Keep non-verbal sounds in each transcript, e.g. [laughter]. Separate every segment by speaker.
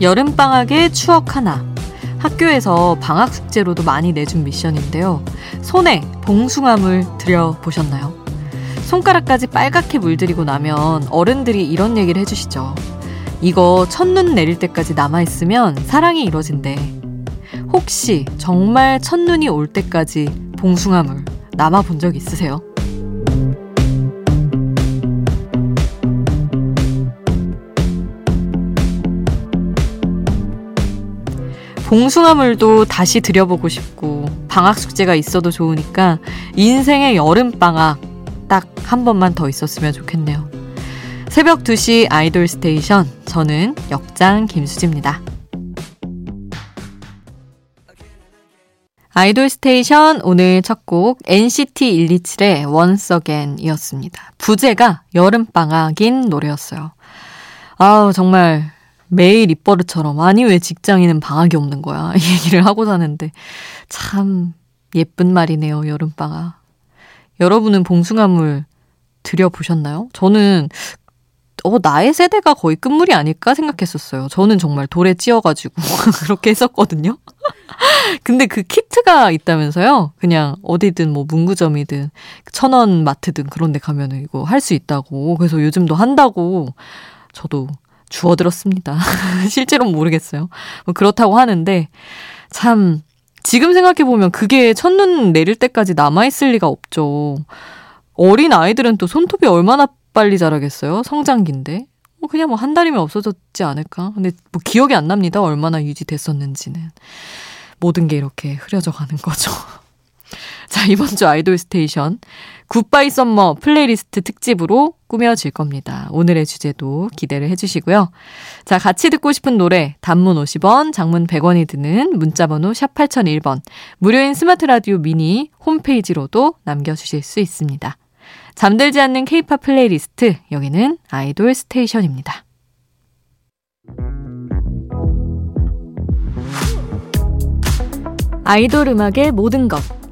Speaker 1: 여름방학의 추억 하나. 학교에서 방학 숙제로도 많이 내준 미션인데요. 손에 봉숭아물 들여보셨나요? 손가락까지 빨갛게 물들이고 나면 어른들이 이런 얘기를 해주시죠. 이거 첫눈 내릴 때까지 남아있으면 사랑이 이뤄진대. 혹시 정말 첫눈이 올 때까지 봉숭아물 남아본 적 있으세요? 봉숭아물도 다시 들여보고 싶고 방학 숙제가 있어도 좋으니까 인생의 여름방학 딱 한 번만 더 있었으면 좋겠네요. 새벽 2시 아이돌 스테이션 저는 역장 김수지입니다. 아이돌 스테이션 오늘 첫 곡 NCT 127의 Once Again이었습니다. 부제가 여름방학인 노래였어요. 아우 정말 매일 입버릇처럼 아니 왜 직장인은 방학이 없는 거야? [laughs] 이 얘기를 하고 사는데 참 예쁜 말이네요 여름방학. 여러분은 봉숭아물 드려보셨나요? 저는 어 나의 세대가 거의 끝물이 아닐까 생각했었어요. 저는 정말 돌에 찧어가지고 [laughs] 그렇게 했었거든요. [laughs] 근데 그 키트가 있다면서요? 그냥 어디든 뭐 문구점이든 천원 마트든 그런 데 가면은 이거 할 수 있다고. 그래서 요즘도 한다고 저도 주워들었습니다. [laughs] 실제로는 모르겠어요. 뭐 그렇다고 하는데 참 지금 생각해보면 그게 첫눈 내릴 때까지 남아있을 리가 없죠. 어린 아이들은 또 손톱이 얼마나 빨리 자라겠어요? 성장기인데. 뭐 그냥 뭐 한 달이면 없어졌지 않을까? 근데 뭐 기억이 안 납니다. 얼마나 유지됐었는지는. 모든 게 이렇게 흐려져 가는 거죠. [laughs] 자, 이번 주 아이돌 스테이션. Goodbye Summer playlist 특집으로 꾸며질 겁니다. 오늘의 주제도 기대를 해주시고요. 자, 같이 듣고 싶은 노래, 단문 50원, 장문 100원이 드는 문자번호 샵 8001번, 무료인 스마트 라디오 미니 홈페이지로도 남겨주실 수 있습니다. 잠들지 않는 케이팝 플레이리스트, 여기는 아이돌 스테이션입니다. 아이돌 음악의 모든 것,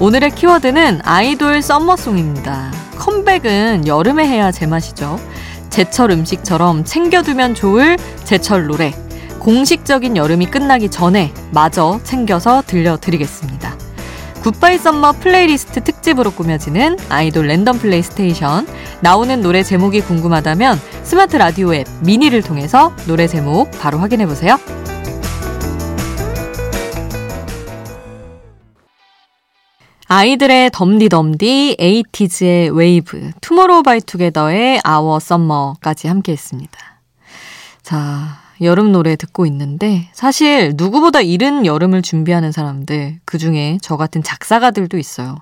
Speaker 1: 오늘의 키워드는 아이돌 summer song입니다. 컴백은 여름에 해야 제맛이죠. 제철 음식처럼 챙겨두면 좋을 제철 노래. 공식적인 여름이 끝나기 전에 마저 챙겨서 들려드리겠습니다. goodbye summer 플레이리스트 특집으로 꾸며지는 아이돌 랜덤 플레이 스테이션. 나오는 노래 제목이 궁금하다면 스마트 라디오 앱 미니를 통해서 노래 제목 바로 확인해 보세요. 아이들의 덤디덤디, 에이티즈의 웨이브, 투모로우 바이투게더의 Our Summer까지 함께 했습니다. 자, 여름 노래 듣고 있는데 사실 누구보다 이른 여름을 준비하는 사람들 그 중에 저 같은 작사가들도 있어요.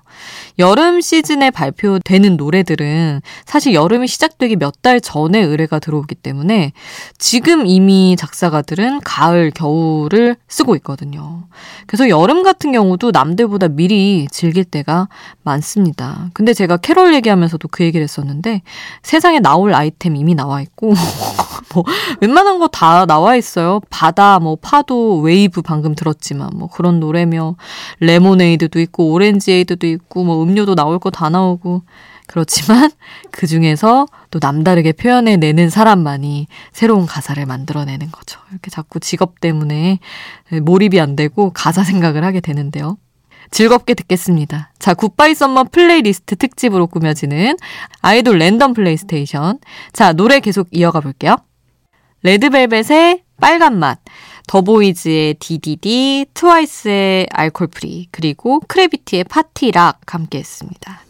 Speaker 1: 여름 시즌에 발표되는 노래들은 사실 여름이 시작되기 몇 달 전에 의뢰가 들어오기 때문에 지금 이미 작사가들은 가을, 겨울을 쓰고 있거든요. 그래서 여름 같은 경우도 남들보다 미리 즐길 때가 많습니다. 근데 제가 캐롤 얘기하면서도 그 얘기를 했었는데 세상에 나올 아이템 이미 나와 있고 뭐 [laughs] [laughs] 웬만한 거 다 나와 있어요. 바다, 뭐 파도, 웨이브 방금 들었지만 뭐 그런 노래며 레모네이드도 있고 오렌지에이드도 있고 뭐 음료도 나올 거 다 나오고 그렇지만 [laughs] 그 중에서 또 남다르게 표현해 내는 사람만이 새로운 가사를 만들어내는 거죠. 이렇게 자꾸 직업 때문에 몰입이 안 되고 가사 생각을 하게 되는데요. 즐겁게 듣겠습니다. 자, goodbye summer 플레이리스트 특집으로 꾸며지는 아이돌 랜덤 플레이스테이션. 자, 노래 계속 이어가 볼게요. 레드벨벳의 빨간 맛, 더보이즈의 DDD, 트와이스의 Alcohol-Free, 그리고 크래비티의 Party Rock 함께 했습니다.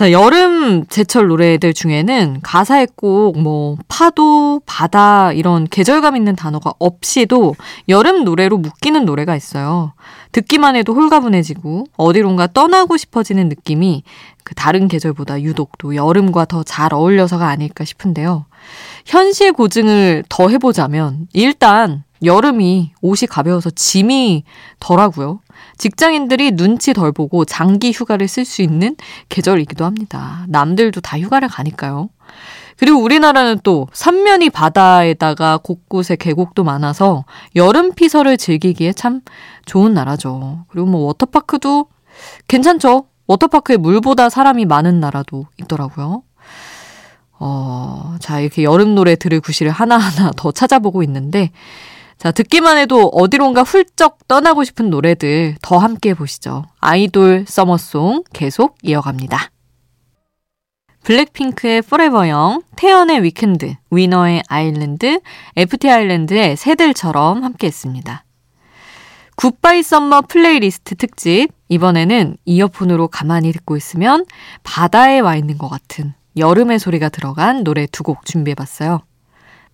Speaker 1: 자, 여름 제철 노래들 중에는 가사에 꼭 뭐 파도, 바다 이런 계절감 있는 단어가 없이도 여름 노래로 묶이는 노래가 있어요. 듣기만 해도 홀가분해지고 어디론가 떠나고 싶어지는 느낌이 그 다른 계절보다 유독 또 여름과 더 잘 어울려서가 아닐까 싶은데요. 현실 고증을 더 해보자면 일단 여름이 옷이 가벼워서 짐이 덜하고요. 직장인들이 눈치 덜 보고 장기 휴가를 쓸 수 있는 계절이기도 합니다. 남들도 다 휴가를 가니까요. 그리고 우리나라는 또 삼면이 바다에다가 곳곳에 계곡도 많아서 여름 피서를 즐기기에 참 좋은 나라죠. 그리고 뭐 워터파크도 괜찮죠. 워터파크에 물보다 사람이 많은 나라도 있더라고요. 어, 자, 이렇게 여름 노래 들을 구실을 하나하나 더 찾아보고 있는데, 자, 듣기만 해도 어디론가 훌쩍 떠나고 싶은 노래들 더 함께 보시죠. 아이돌 summer song 계속 이어갑니다. 블랙핑크의 Forever Young, 태연의 Weekend, 위너의 Island, FT 아일랜드의 새들처럼 함께 했습니다. goodbye summer 플레이리스트 특집. 이번에는 이어폰으로 가만히 듣고 있으면 바다에 와 있는 것 같은 여름의 소리가 들어간 노래 두 곡 준비해봤어요.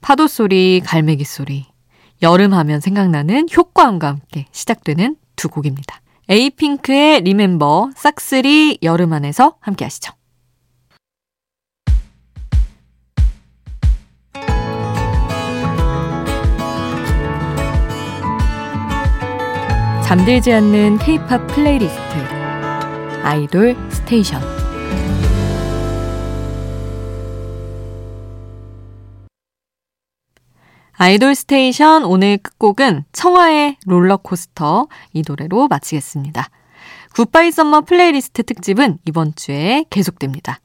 Speaker 1: 파도 소리, 갈매기 소리. 여름 하면 생각나는 효과음과 함께 시작되는 두 곡입니다. 에이핑크의 Remember, 싹쓸이 여름 안에서 함께 하시죠. 잠들지 않는 K-팝 플레이리스트 아이돌 스테이션 아이돌 스테이션 오늘 끝곡은 청하의 롤러코스터 이 노래로 마치겠습니다. goodbye summer 플레이리스트 특집은 이번 주에 계속됩니다.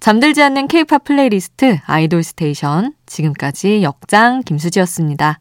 Speaker 1: 잠들지 않는 K-팝 플레이리스트 아이돌 스테이션 지금까지 역장 김수지였습니다.